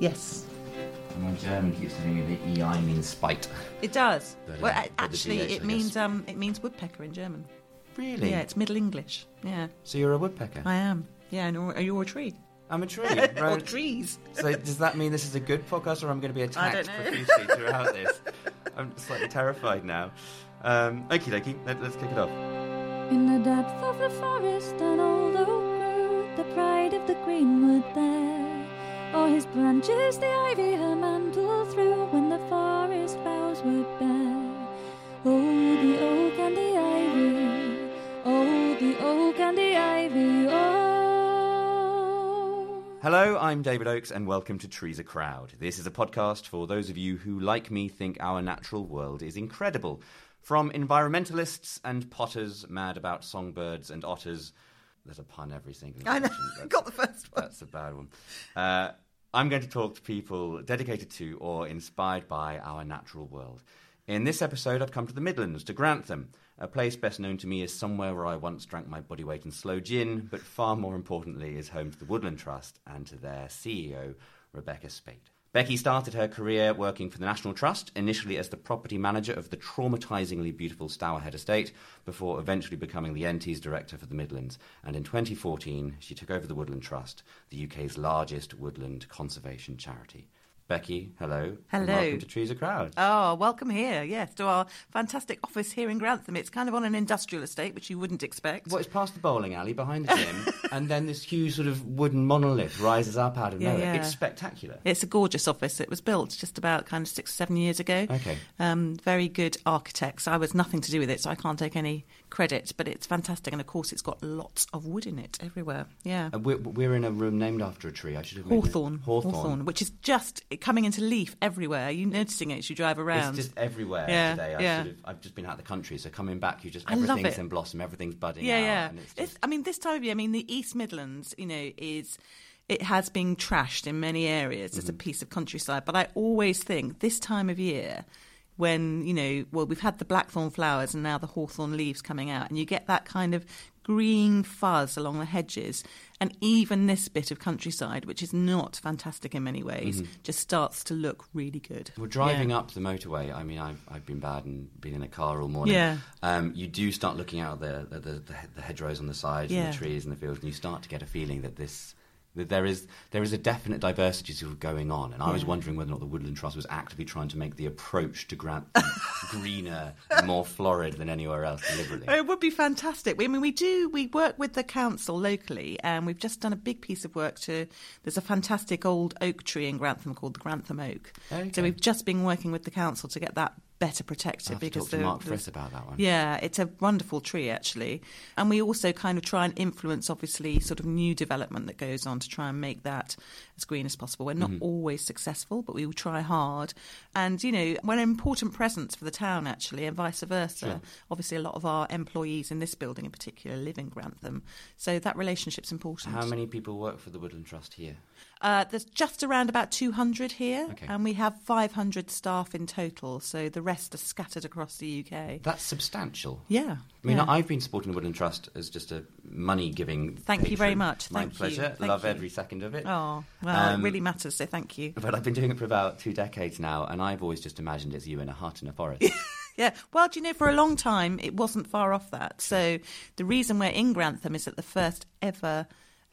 Yes, My German keeps telling me the EI means spite. it does. But, well, uh, a- but the actually, DH, it means um, it means woodpecker in German. Really? Yeah, it's Middle English. Yeah, So you're a woodpecker? I am. Yeah, and you're, you're a tree. I'm a tree. or right. trees. So does that mean this is a good podcast, or I'm going to be attacked don't profusely throughout this? I'm slightly terrified now. Um, okie dokie, let, let's kick it off. In the depth of the forest, an old oak grew, the pride of the greenwood there. O'er his branches the ivy her mantle threw when the forest boughs were bare. Oh, the oak and the ivy, oh, the oak and the ivy, oh. Hello, I'm David Oakes, and welcome to Trees a Crowd. This is a podcast for those of you who, like me, think our natural world is incredible. From environmentalists and potters mad about songbirds and otters. There's a pun every single I know. Got the first one. That's a bad one. Uh, I'm going to talk to people dedicated to or inspired by our natural world. In this episode, I've come to the Midlands, to Grantham, a place best known to me as somewhere where I once drank my body weight in slow gin, but far more importantly, is home to the Woodland Trust and to their CEO, Rebecca Speight. Becky started her career working for the National Trust, initially as the property manager of the traumatisingly beautiful Stourhead estate, before eventually becoming the NT's director for the Midlands. And in 2014, she took over the Woodland Trust, the UK's largest woodland conservation charity. Becky, hello. Hello. welcome to Trees a Crowd. Oh, welcome here, yes, to our fantastic office here in Grantham. It's kind of on an industrial estate, which you wouldn't expect. Well, it's past the bowling alley behind the gym, and then this huge sort of wooden monolith rises up out of Yeah, nowhere. yeah. It's spectacular. It's a gorgeous office. It was built just about kind of six, or seven years ago. Okay. Um, very good architects. I was nothing to do with it, so I can't take any credit, but it's fantastic. And of course, it's got lots of wood in it everywhere. Yeah. Uh, we're, we're in a room named after a tree. I should have it- Hawthorn, Hawthorn. which is just coming into leaf everywhere. You're you noticing it as you drive around? It's just everywhere Yeah, today. I yeah. Of, I've just been out of the country, so coming back, you just everything's in blossom, everything's budding yeah, out. yeah. And it's It's, I mean, this time of year, I mean, the East Midlands, you know, is it has been trashed in many areas as a Mm-hmm. piece of countryside. But I always think this time of year, when you know, well, we've had the blackthorn flowers and now the hawthorn leaves coming out, and you get that kind of green fuzz along the hedges, and even this bit of countryside, which is not fantastic in many ways, just starts to look really good. we're driving Yeah. up the motorway. I mean, I've, I've been bad and been in a car all morning. Yeah. Um, you do start looking out the the, the, the, the hedgerows on the sides Yeah. and the trees and the fields, and you start to get a feeling that this. That there is there is a definite diversity sort of going on, and I was wondering whether or not the Woodland Trust was actively trying to make the approach to Grantham greener, and more florid than anywhere else deliberately. Oh, it would be fantastic. I mean, we do. We work with the council locally, and we've just done a big piece of work to. There's a fantastic old oak tree in Grantham called the Grantham Oak. Okay. So we've just been working with the council to get that better protected because the- Mark Friss about that one. yeah, it's a wonderful tree actually, and we also kind of try and influence, obviously, sort of new development that goes on to try and make that as green as possible. We're Mm-hmm. not always successful, but we will try hard, and you know, we're an important presence for the town actually, and vice versa. Sure. Obviously, a lot of our employees in this building, in particular, live in Grantham, so that relationship's important. How many people work for the Woodland Trust here? Uh, there's just around about 200 here, Okay. and we have 500 staff in total. So the rest are scattered across the UK. That's substantial. Yeah, I mean, yeah. I've been supporting the Woodland Trust as just a money giving. Thank you very much. My Thank you. pleasure. Thank Love you. every second of it. Oh, well, Um, it really matters, so thank you. But I've been doing it for about two decades now, and I've always just imagined it's you in a hut in a forest. Yeah, well, do you know, for a long time, it wasn't far off that. So the reason we're in Grantham is that the first ever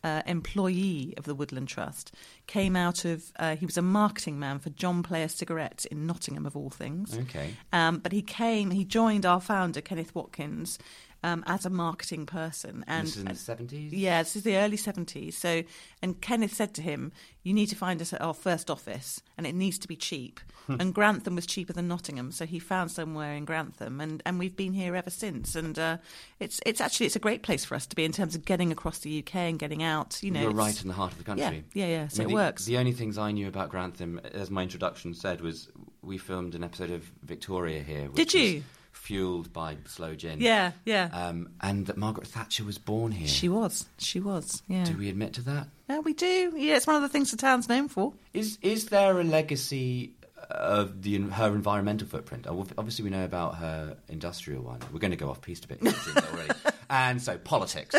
uh, employee of the Woodland Trust came out of, uh, he was a marketing man for John Player Cigarettes in Nottingham, of all things. okay. Um, but he came, he joined our founder, Kenneth Watkins, um, as a marketing person. And this is in the seventies. yeah, this is the early 70s. So, and Kenneth said to him, You need to find us at our first office, and it needs to be cheap. and Grantham was cheaper than Nottingham, so he found somewhere in Grantham, and, and we've been here ever since. And uh, it's it's actually it's a great place for us to be in terms of getting across the UK and getting out. You know, You're right in the heart of the country. Yeah, yeah, yeah. So I mean, it the, works. The only things I knew about Grantham, as my introduction said, was we filmed an episode of Victoria here. Did you? Fueled by slow gin. yeah, yeah. Um, and that Margaret Thatcher was born here. she was. She was. Yeah. Do we admit to that? Yeah, we do. Yeah, it's one of the things the town's known for. Is is there a legacy of the her environmental footprint? Oh, Obviously, we know about her industrial one. We're going to go off piste a bit it seems already. and so politics.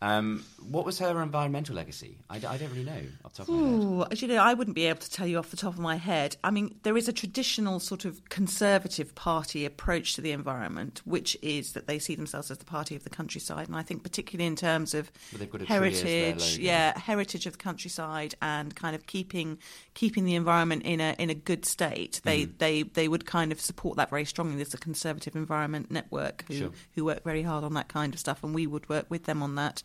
Um, what was her environmental legacy? I don't really know off the top of my head. Ooh, you know, I wouldn't be able to tell you off the top of my head. I mean, there is a traditional sort of conservative party approach to the environment, which is that they see themselves as the party of the countryside, and I think particularly in terms of Well, got a tree as their heritage, yeah, heritage of the countryside, and kind of keeping keeping the environment in a in a good state. They Mm-hmm. they they would kind of support that very strongly. There's a conservative environment network who Sure. who work very hard on that kind of stuff, and we would work with them on that.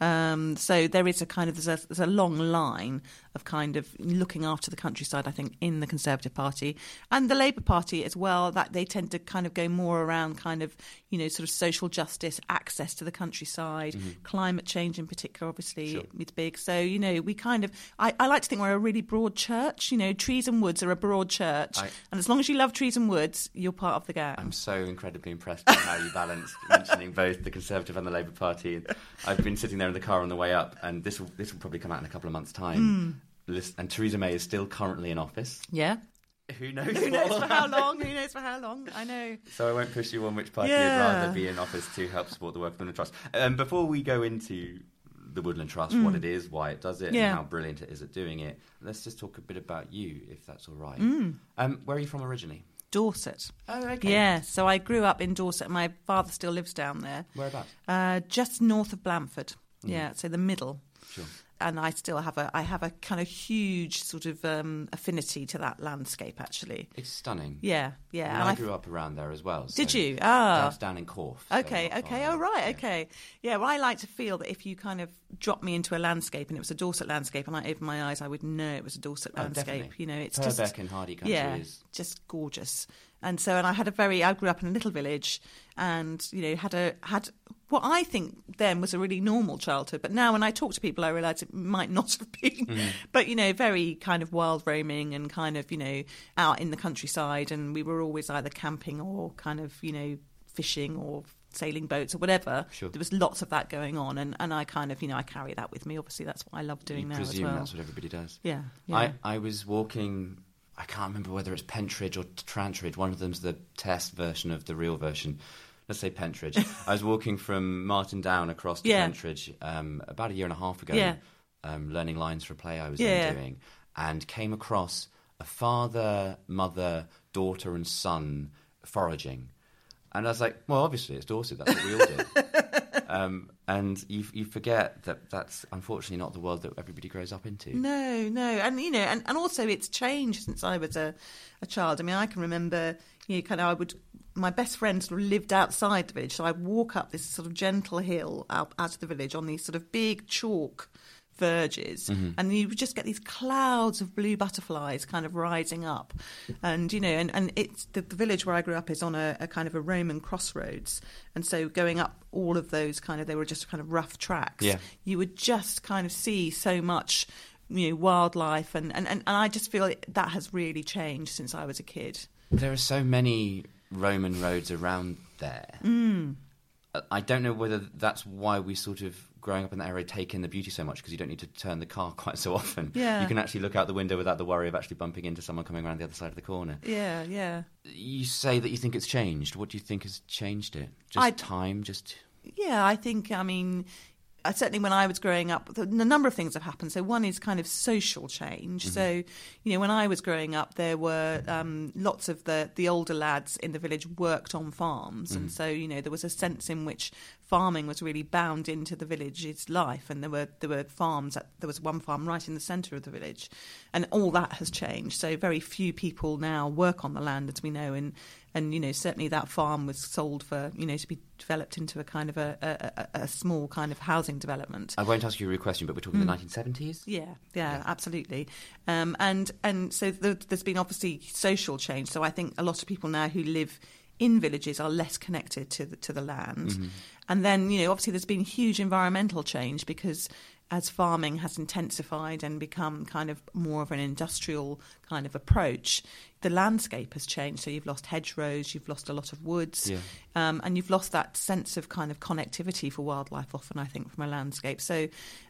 Um, so there is a kind of there's a, there's a long line of kind of looking after the countryside. I think in the Conservative Party and the Labour Party as well. That they tend to kind of go more around kind of you know sort of social justice, access to the countryside, climate change in particular. Obviously, Sure. it's big. So you know we kind of I, I like to think we're a really broad church. You know, trees and woods are a broad church, I- and as long as you love trees and woods, you're part of the gang. I'm so incredibly impressed by how you balance mentioning both the Conservative and the Labour Party. I've been sitting there in the car on the way up, and this will this will probably come out in a couple of months' time. Lis- And Theresa May is still currently in office. yeah. Who knows? Who knows for will how long? Who knows for how long? I know. So I won't push you on which party Yeah. you'd rather be in office to help support the work of the Woodland Trust. Um, before we go into the Woodland Trust, what it is, why it does it, Mm. Yeah. and how brilliant it is at doing it, let's just talk a bit about you, if that's all right. Mm. Um, where are you from originally? Dorset. Oh, okay. Yeah, so I grew up in Dorset. My father still lives down there, Whereabouts? uh, just north of Blandford. Yeah, so the middle. Sure. And I still have a, I have a kind of huge sort of um, affinity to that landscape. Actually, It's stunning. yeah, yeah. Well, and I I grew up around there as well. Did you? Ah. Dad's down in Corfe. Okay, not okay, oh right, Yeah. okay. Yeah, well, I like to feel that if you kind of drop me into a landscape and it was a Dorset landscape and I opened my eyes, I would know it was a Dorset Oh, landscape. definitely. You know, it's Purbeck just and Hardy Country yeah, is just gorgeous. And so, and I had a very, I grew up in a little village, and you know, had a had what I think then was a really normal childhood. But now, when I talk to people, I realise it might not have been. Mm-hmm. But you know, very kind of wild roaming and kind of you know out in the countryside, and we were always either camping or kind of you know fishing or sailing boats or whatever. Sure. There was lots of that going on, and, and I kind of you know I carry that with me. Obviously, that's what I love doing you now as presume well. that's what everybody does. Yeah, yeah. I, I was walking. I can't remember whether it's Pentridge or Trantridge. One of them's the test version of the real version. Let's say Pentridge. I was walking from Martin Down across to Yeah. Pentridge um, about a year and a half ago, Yeah. um, learning lines for a play I was Yeah. doing, and came across a father, mother, daughter, and son foraging. And I was like, well, obviously it's Dorset. That's what we all do. um, and you, you forget that that's unfortunately not the world that everybody grows up into. No, no, and you know, and, and also it's changed since I was a, a child. I mean, I can remember, you know, kind of I would. My best friend sort of lived outside the village, so I'd walk up this sort of gentle hill out, out of the village on these sort of big chalk verges, and you would just get these clouds of blue butterflies kind of rising up, and you know, and, and it's the, the village where I grew up is on a, a kind of a Roman crossroads, and so going up all of those kind of they were just kind of rough tracks Yeah. you would just kind of see so much you know wildlife and, and, and, and I just feel that has really changed since I was a kid. There are so many Roman roads around there. Mm. I don't know whether that's why we sort of, growing up in that area, take in the beauty so much because you don't need to turn the car quite so often. Yeah. You can actually look out the window without the worry of actually bumping into someone coming around the other side of the corner. Yeah, yeah. You say that you think it's changed. What do you think has changed it? Just I- time? Just. Yeah, I think, I mean, Uh, certainly when I was growing up, the, the number of things have happened. So one is kind of social change. Mm-hmm. So, you know, when I was growing up, there were um, lots of the, the older lads in the village worked on farms. And mm-hmm. so, you know, there was a sense in which farming was really bound into the village's life. And there were, there were farms, at, there was one farm right in the centre of the village. And all that has changed. So very few people now work on the land, as we know. And, and you know certainly that farm was sold for you know to be developed into a kind of a, a, a, small kind of housing development. I won't ask you a real question, but we're talking the 1970s? Yeah, yeah, absolutely. Um, and and so the, there's been obviously social change. So I think a lot of people now who live in villages are less connected to the, to the land. And then you know obviously there's been huge environmental change because as farming has intensified and become kind of more of an industrial kind of approach, the landscape has changed. So you've lost hedgerows, you've lost a lot of woods, Yeah. um, and you've lost that sense of kind of connectivity for wildlife. Often, I think, from a landscape. So,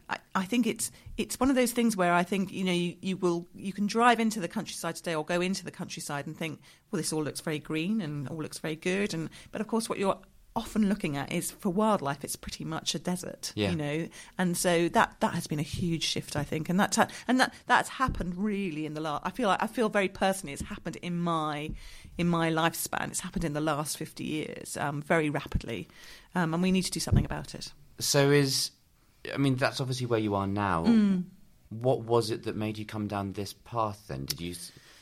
I, I think it's it's one of those things where I think you know you, you will you can drive into the countryside today or go into the countryside and think, well, this all looks very green and all looks very good, and but of course, what you're often looking at is for wildlife, it's pretty much a desert, Yeah. you know, and so that that has been a huge shift, I think, and that's ha- and that that's happened really in the last. I feel like I feel very personally, it's happened in my in my lifespan. It's happened in the last fifty years, um, very rapidly, um, and we need to do something about it. So is, I mean, that's obviously where you are now. Mm. What was it that made you come down this path? Then did you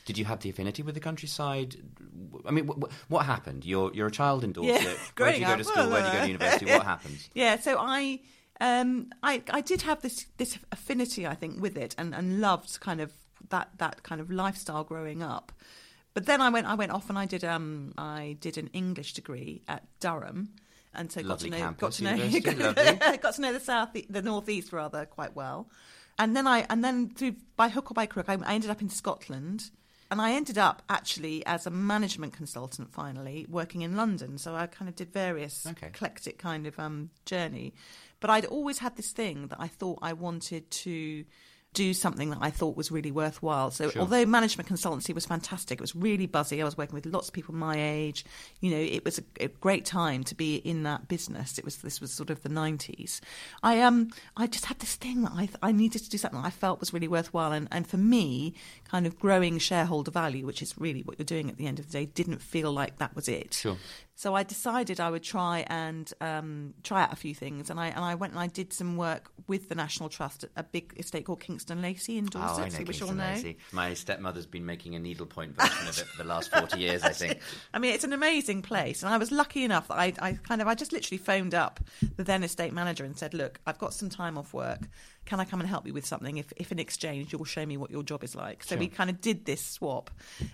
did you have the affinity with the countryside? I mean, wh- wh- what happened? You're you're a child in Dorset. Yeah, Where do you go to school? Where do you go to university? What happens? Yeah, so I, um, I, I did have this this affinity, I think, with it, and, and loved kind of that that kind of lifestyle growing up. But then I went I went off and I did um I did an English degree at Durham, and so Lovely got to know got to know got to know the south the northeast rather quite well, and then I and then through by hook or by crook I, I ended up in Scotland. And I ended up actually as a management consultant finally working in London. So I kind of did various Okay. eclectic kind of um, journey. But I'd always had this thing that I thought I wanted to do something that I thought was really worthwhile. So Sure. although management consultancy was fantastic, it was really buzzy. I was working with lots of people my age. You know, it was a, a great time to be in that business. It was this was sort of the nineties. I um I just had this thing that I I needed to do something I felt was really worthwhile. And and for me, kind of growing shareholder value, which is really what you're doing at the end of the day, didn't feel like that was it. Sure. So I decided I would try and um, try out a few things, and I and I went and I did some work with the National Trust at a big estate called Kingston Lacey in Dorset, Oh, I know which Kingston know. Lacey. My stepmother's been making a needlepoint version of it for the last forty years, I think. I mean, it's an amazing place, and I was lucky enough that I, I kind of I just literally phoned up the then estate manager and said, "Look, I've got some time off work. Can I come and help you with something? If, if in exchange you'll show me what your job is like." So we kind of did this swap,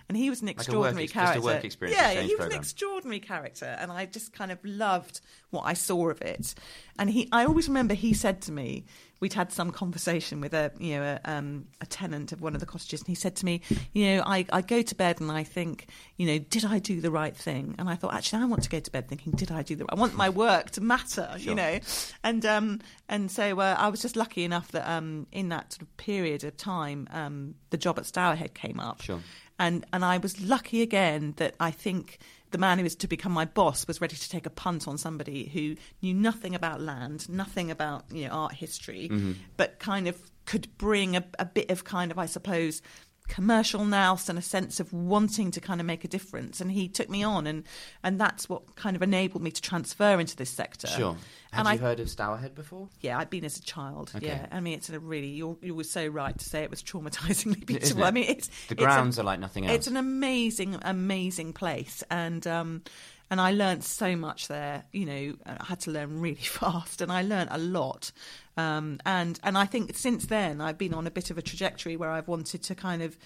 and he was an extraordinary ex- just a character. work experience yeah, yeah, he was program. an extraordinary character, and I just kind of loved what I saw of it. And he, I always remember he said to me, we'd had some conversation with a, you know, a, um, a tenant of one of the cottages, and he said to me, you know, I, I go to bed and I think, you know, did I do the right thing? And I thought, actually, I want to go to bed thinking, did I do the? I want my work to matter, Sure. you know, and um, and so uh, I was just lucky enough that um, in that sort of period of time, um, the job at Stourhead came up Sure. and and I was lucky again that I think the man who was to become my boss was ready to take a punt on somebody who knew nothing about land, nothing about you know art history, mm-hmm. but kind of could bring a, a bit of kind of I suppose commercial nous and a sense of wanting to kind of make a difference. And he took me on and and that's what kind of enabled me to transfer into this sector. Sure. Had and you I, heard of Stourhead before? yeah, I'd been as a child. Okay. Yeah, I mean, it's a really you you were so right to say it was traumatizingly beautiful. I mean, it's The it's a- grounds are like nothing else. it's an amazing, amazing place, and um, and I learned so much there. You know, I had to learn really fast, and I learned a lot. Um, and and I think since then I've been on a bit of a trajectory where I've wanted to kind of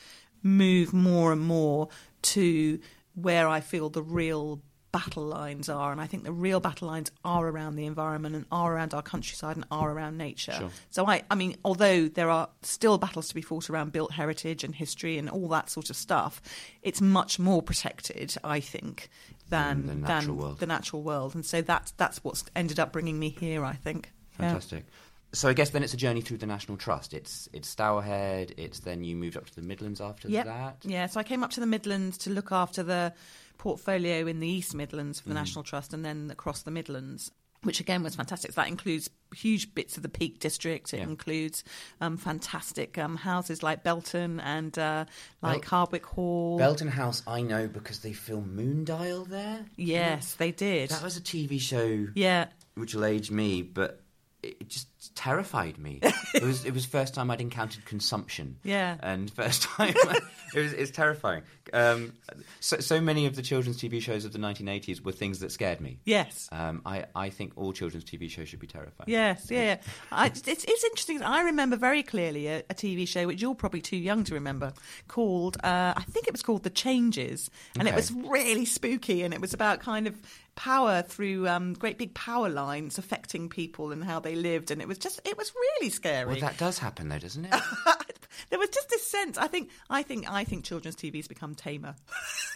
move more and more to where I feel the real battle lines are and I think the real battle lines are around the environment and are around our countryside and are around nature. Sure. So I, I mean, although there are still battles to be fought around built heritage and history and all that sort of stuff, it's much more protected, I think, than Than the natural than world. the natural world. And so that's that's what's ended up bringing me here, I think. Yeah. Fantastic. So I guess then it's a journey through the National Trust. It's it's Stourhead. It's then you moved up to the Midlands after Yep. that. Yeah, so I came up to the Midlands to look after the portfolio in the East Midlands Mm. for the National Trust and then across the Midlands. Which again was fantastic. So that includes huge bits of the Peak District. It Yeah. includes um, fantastic um, houses like Belton and uh, like Bel- Hardwick Hall. Belton House, I know because they filmed Moondial there. yes, they did. That was a TV show Yeah, which will age me, but it it terrified me. it was it was first time I'd encountered consumption. Yeah. and first time it was it's terrifying. Um, so so many of the children's TV shows of the 1980s were things that scared me. yes. Um, I I think all children's TV shows should be terrifying. Yes, yeah, yeah. I, it's, it's interesting. I remember very clearly a, a TV show which you're probably too young to remember, called uh, I think it was called The Changes, and it was really spooky, and it was about kind of power through um, great big power lines affecting people and how they lived, and it was just it was really scary. Well, that does happen though, doesn't it? there was just this sense. I think I think I think children's TV's become tamer.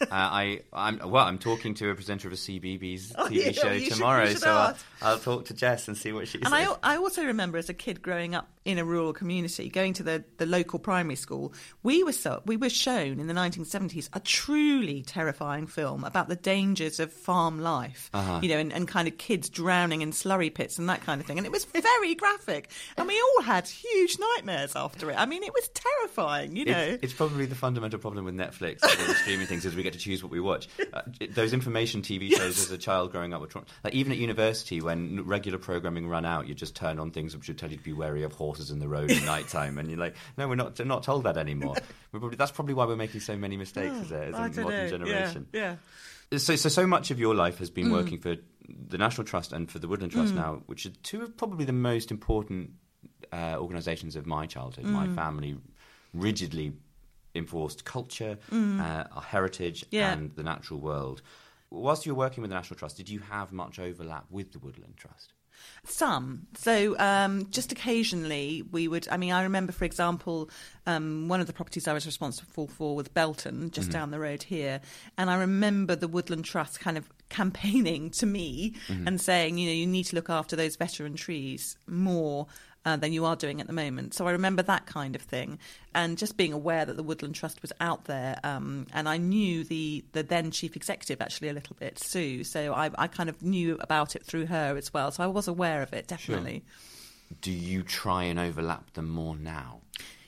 uh, I, I'm well. I'm talking to a presenter of a Oh, TV yeah, show well, you should- tomorrow, should so I'll. I'll talk to Jess and see what she And says. I, I also remember as a kid growing up in a rural community, going to the, the local primary school, we were so we were shown in the 1970s a truly terrifying film about the dangers of farm life, you know, and, and kind of kids drowning in slurry pits and that kind of thing. And it was very graphic, and we all had huge nightmares after it. I mean, it was terrifying, you know. It's, it's probably the fundamental problem with Netflix and all the streaming things is we get to choose what we watch. Uh, those information TV shows as a child growing up with trauma, like even at university when regular programming run out, you just turn on things which would tell you to be wary of horses in the road at night time, and you're like, no, we're not not told that anymore. We're probably, that's probably why we're making so many mistakes as a, as a modern know. generation. Yeah, yeah. So, so, so much of your life has been working for the National Trust and for the Woodland Trust now, which are two of probably the most important uh, organisations of my childhood. My family rigidly enforced culture, uh, our heritage, Yeah. and the natural world. Whilst you were working with the National Trust, did you have much overlap with the Woodland Trust? Some. So um, just occasionally we would. I mean, I remember, for example, um, one of the properties I was responsible for was Belton, just down the road here, and I remember the Woodland Trust kind of campaigning to me and saying, you know, you need to look after those veteran trees more. Uh, than you are doing at the moment. So I remember that kind of thing, and just being aware that the Woodland Trust was out there. Um, and I knew the the then chief executive actually a little bit, Sue. So I, I kind of knew about it through her as well. So I was aware of it definitely. Do you try and overlap them more now?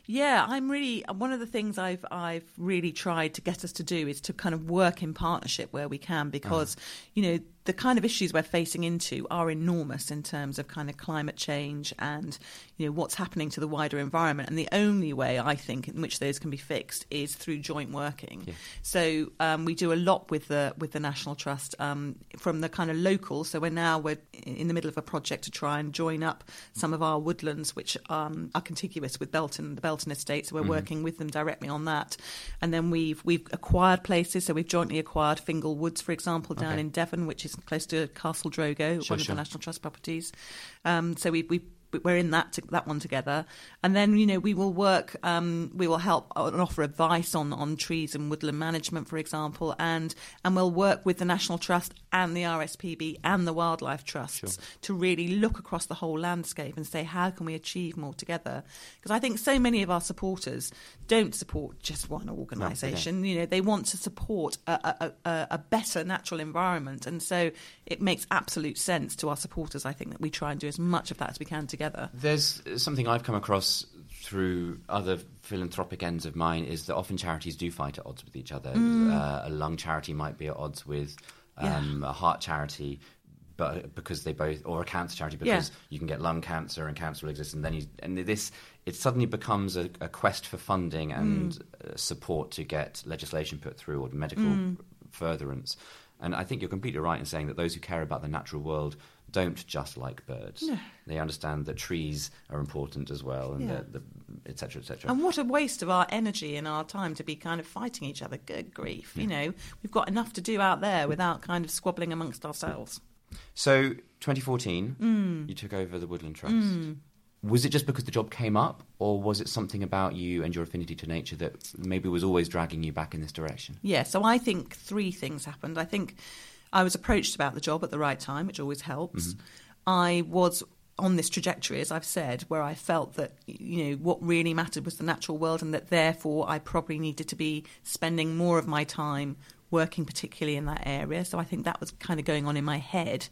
Yeah, I'm really one of the things I've I've really tried to get us to do is to kind of work in partnership where we can because you know the kind of issues we're facing into are enormous in terms of kind of climate change and you know what's happening to the wider environment and the only way I think in which those can be fixed is through joint working. So um, we do a lot with the with the National Trust um, from the kind of local. So we're now we're in the middle of a project to try and join up some of our woodlands which um, are contiguous with Belton, the Belton estate. So we're working with them directly on that. And then we've we've acquired places. So we've jointly acquired Fingle Woods, for example, down Okay. in Devon, which is close to Castle Drogo, Sure, one of sure. the National Trust properties. Um, so we we we're in that that one together, and then you know we will work. Um, we will help and offer advice on on trees and woodland management, for example, and and we'll work with the National Trust and the RSPB and the Wildlife Trusts to really look across the whole landscape and say how can we achieve more together? Because I think so many of our supporters don't support just one organisation. You know, they want to support a, a, a, a better natural environment, and so it makes absolute sense to our supporters. I think that we try and do as much of that as we can together. There's something I've come across through other philanthropic ends of mine is that often charities do fight at odds with each other. Uh, a lung charity might be at odds with um, a heart charity. But because they both, or a cancer charity, because Yeah. you can get lung cancer and cancer will exist, and then you, and this, it suddenly becomes a, a quest for funding and uh, support to get legislation put through or medical furtherance. And I think you're completely right in saying that those who care about the natural world don't just like birds. They understand that trees are important as well, and Yeah. that the, et cetera, et cetera. And what a waste of our energy and our time to be kind of fighting each other. Good grief. You know, we've got enough to do out there without kind of squabbling amongst ourselves. So, 2014, Mm. you took over the Woodland Trust. Was it just because the job came up, or was it something about you and your affinity to nature that maybe was always dragging you back in this direction? Yeah, so I think three things happened. I think I was approached about the job at the right time, which always helps. I was on this trajectory, as I've said, where I felt that you know what really mattered was the natural world, and that therefore I probably needed to be spending more of my time working particularly in that area. So I think that was kind of going on in my head.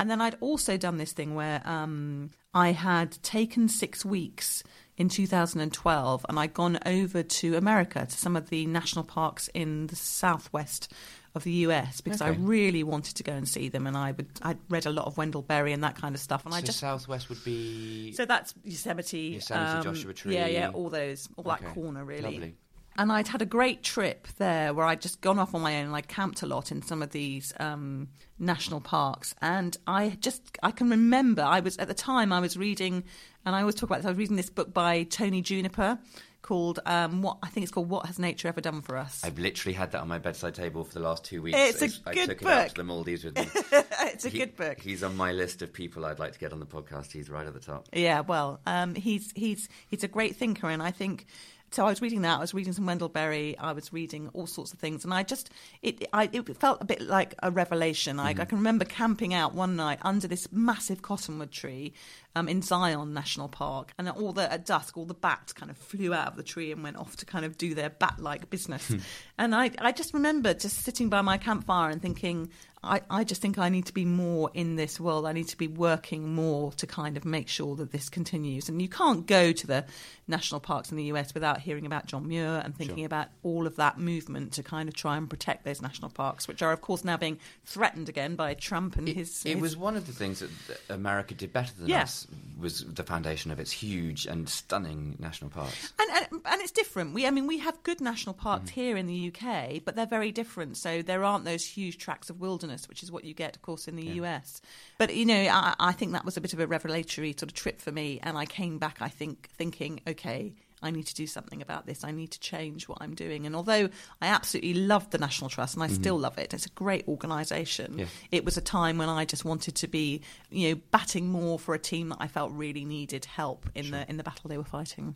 And then I'd also done this thing where um, I had taken six weeks in 2012 and I'd gone over to America to some of the national parks in the southwest of the US because I really wanted to go and see them and I would I'd read a lot of Wendell Berry and that kind of stuff and I just Southwest would be so that's Yosemite, Yosemite, um, Joshua Tree. yeah, yeah, all those, all Okay. that corner really. Lovely. And I'd had a great trip there where I'd just gone off on my own and I camped a lot in some of these um, national parks. And I just, I can remember, I was, at the time, I was reading, and I always talk about this, I was reading this book by Tony Juniper called, um, what I think it's called What Has Nature Ever Done for Us? I've literally had that on my bedside table for the last two weeks. It's a I good took it out book. to the Maldives with me. it's a He- good book. He's on my list of people I'd like to get on the podcast. He's right at the top. Yeah, well, um, he's he's he's a great thinker, and I think so I was reading that. I was reading some Wendell Berry. I was reading all sorts of things, and I just it I, it felt a bit like a revelation. I, I can remember camping out one night under this massive cottonwood tree um, in Zion National Park, and all the at dusk, all the bats kind of flew out of the tree and went off to kind of do their bat-like business. and I I just remember just sitting by my campfire and thinking. I, I just think I need to be more in this world. I need to be working more to kind of make sure that this continues. And you can't go to the national parks in the US without hearing about John Muir and thinking Sure. about all of that movement to kind of try and protect those national parks, which are, of course, now being threatened again by Trump and It, his. it his- was one of the things that that America did better than Yeah. us was the foundation of its huge and stunning national parks. And, and and it's different. We, I mean, we have good national parks Mm. here in the UK, but they're very different. So there aren't those huge tracts of wilderness, which is what you get, of course, in the US. But you know, I, I think that was a bit of a revelatory sort of trip for me, and I came back, I think, thinking, okay. I need to do something about this. I need to change what I'm doing. And although I absolutely loved the National Trust and I still love it, it's a great organisation. Mm-hmm. Yeah. It was a time when I just wanted to be, you know, batting more for a team that I felt really needed help in the in the battle they were fighting.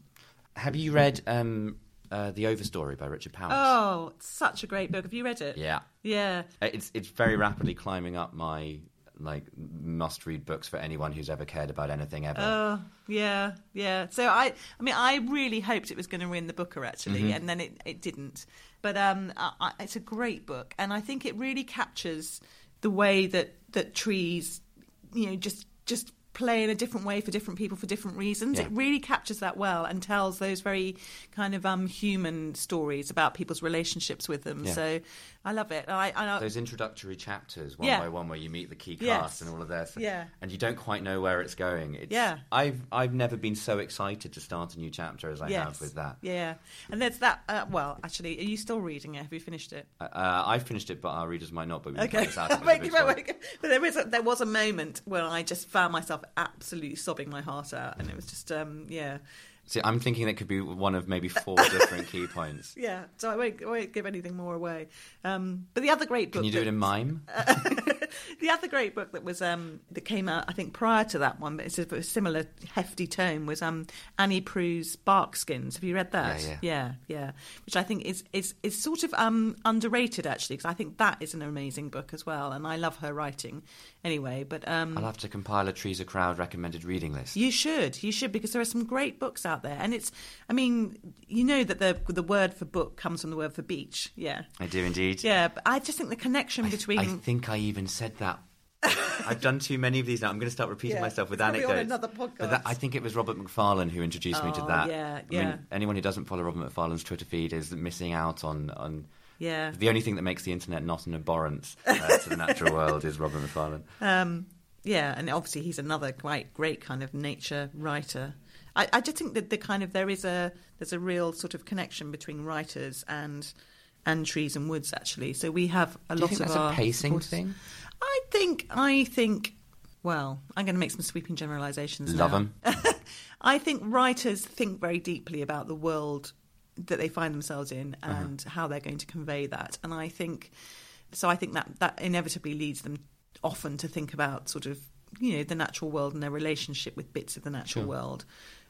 Have you read um, uh, The Overstory by Richard Powers? Oh, it's such a great book. Have you read it? Yeah. Yeah. Uh, It's it's very rapidly climbing up my like must read books for anyone who's ever cared about anything ever. Oh, yeah, yeah. So I, I mean, I really hoped it was going to win the Booker actually, Mm-hmm. and then it, it didn't. But um, I, I, it's a great book, and I think it really captures the way that that trees, you know, just just play in a different way for different people for different reasons. Yeah. It really captures that well and tells those very kind of um human stories about people's relationships with them. Yeah. So I love it. I, I Those introductory chapters, one Yeah. by one, where you meet the key cast Yes. and all of this, Yeah. and you don't quite know where it's going. It's, Yeah. I've I've never been so excited to start a new chapter as I have with that. Yeah, and there's that. Uh, well, actually, are you still reading it? Have you finished it? Uh, I finished it, but our readers might not. But we Okay, out if it's a Wait, big wait, wait. but there is a, there was a moment when I just found myself absolutely sobbing my heart out, and it was just um, yeah, See, I'm thinking that could be one of maybe four different key points. yeah. So I won't, I won't give anything more away. Um, but the other great book, Can you do that- it in mime? the other great book that was um, that came out, I think, prior to that one, but it's a, a similar hefty tone, was um, Annie Proulx's Barkskins. Have you read that? Yeah, yeah, yeah. Which I think is is is sort of um, underrated actually, because I think that is an amazing book as well, and I love her writing. Anyway, but um, I'll have to compile a Trees a Crowd recommended reading list. you should, you should, because there are some great books out there, and it's. I mean, you know that the the word for book comes from the word for beach. Yeah, I do indeed. yeah. But I just think the connection I, between I think I even said that. I've done too many of these now. I'm going to start repeating Yeah, myself with it's probably on anecdotes. another But that, podcast. I think it was Robert Macfarlane who introduced me to Oh, that. yeah, I yeah. mean, anyone who doesn't follow Robert Macfarlane's Twitter feed is missing out on on yeah. the only thing that makes the internet not an abhorrence uh, to the natural world is Robert Macfarlane. Um, yeah, and obviously he's another quite great kind of nature writer. I, I just think that the kind of there is a there's a real sort of connection between writers and and trees and woods actually. So we have a Do you lot think of that's our a pacing supporters- thing? I think I think. Well, I'm going to make some sweeping generalisations. Love now. 'em. I think writers think very deeply about the world that they find themselves in Uh-huh. and how they're going to convey that. And I think so. I think that that inevitably leads them often to think about sort of you know the natural world and their relationship with bits of the natural Sure. world.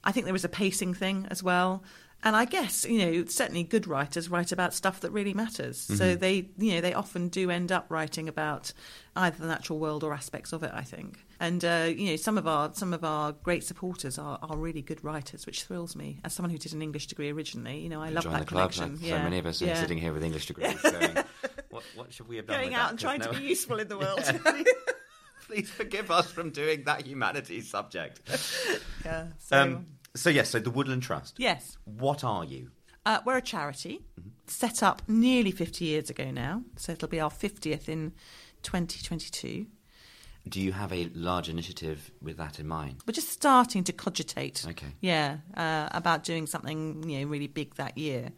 I think there is a pacing thing as well. And I guess you know certainly good writers write about stuff that really matters. So Mm-hmm. they you know they often do end up writing about either the natural world or aspects of it. I think. And uh, you know some of our some of our great supporters are, are really good writers, which thrills me. As someone who did an English degree originally, you know I love Join that the club. connection. Like yeah. So many of us are sitting here with English degrees going, what, what should we have done going out and trying no- to be useful in the world. Please forgive us from doing that humanities subject. yeah. So, Um, so, yes, so the Woodland Trust. yes. What are you? Uh, we're a charity set up nearly 50 years ago now, so it'll be our 50th in 2022. Do you have a large initiative with that in mind? We're just starting to cogitate, Okay. yeah, uh, about doing something you know really big that year.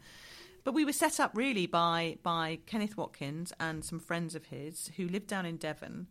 But we were set up really by by Kenneth Watkins and some friends of his who lived down in Devon,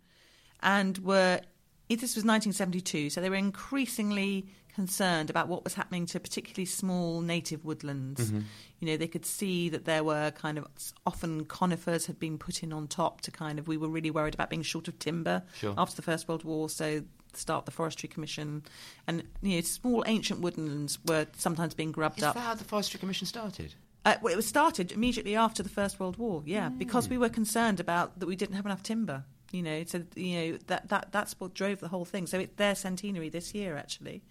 and were this was 1972, so they were increasingly concerned about what was happening to particularly small native woodlands. Mm-hmm. You know, they could see that there were kind of often conifers had been put in on top to kind of. We were really worried about being short of timber Sure. after the First World War, so start the Forestry Commission, and you know, small ancient woodlands were sometimes being grubbed Is up. that how the Forestry Commission started? Uh, well, it was started immediately after the First World War, yeah, because we were concerned about that we didn't have enough timber. You know, so you know that that that's what drove the whole thing. So it's their centenary this year, actually.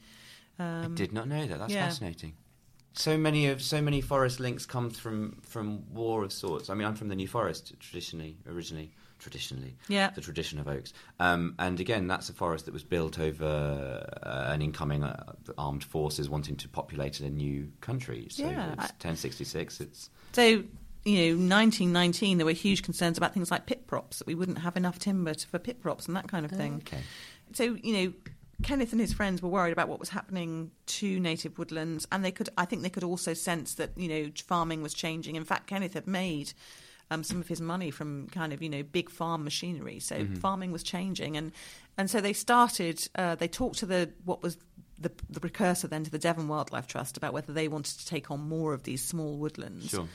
I did not know that. That's Um, yeah. fascinating. So many of so many forest links come from from war of sorts. I mean, I'm from the New Forest traditionally, originally, traditionally, Yeah. the tradition of oaks. Um, and again, that's a forest that was built over uh, an incoming uh, armed forces wanting to populate a new country. So Yeah, it's 1066. It's So, you know, 1919, there were huge concerns about things like pit props, that we wouldn't have enough timber to, for pit props and that kind of thing. okay. So, you know, Kenneth and his friends were worried about what was happening to native woodlands, and they could, I think, they could also sense that you know farming was changing. In fact, Kenneth had made um, some of his money from kind of you know big farm machinery, so farming was changing, and and so they started. Uh, they talked to the what was the, the precursor then to the Devon Wildlife Trust about whether they wanted to take on more of these small woodlands Sure.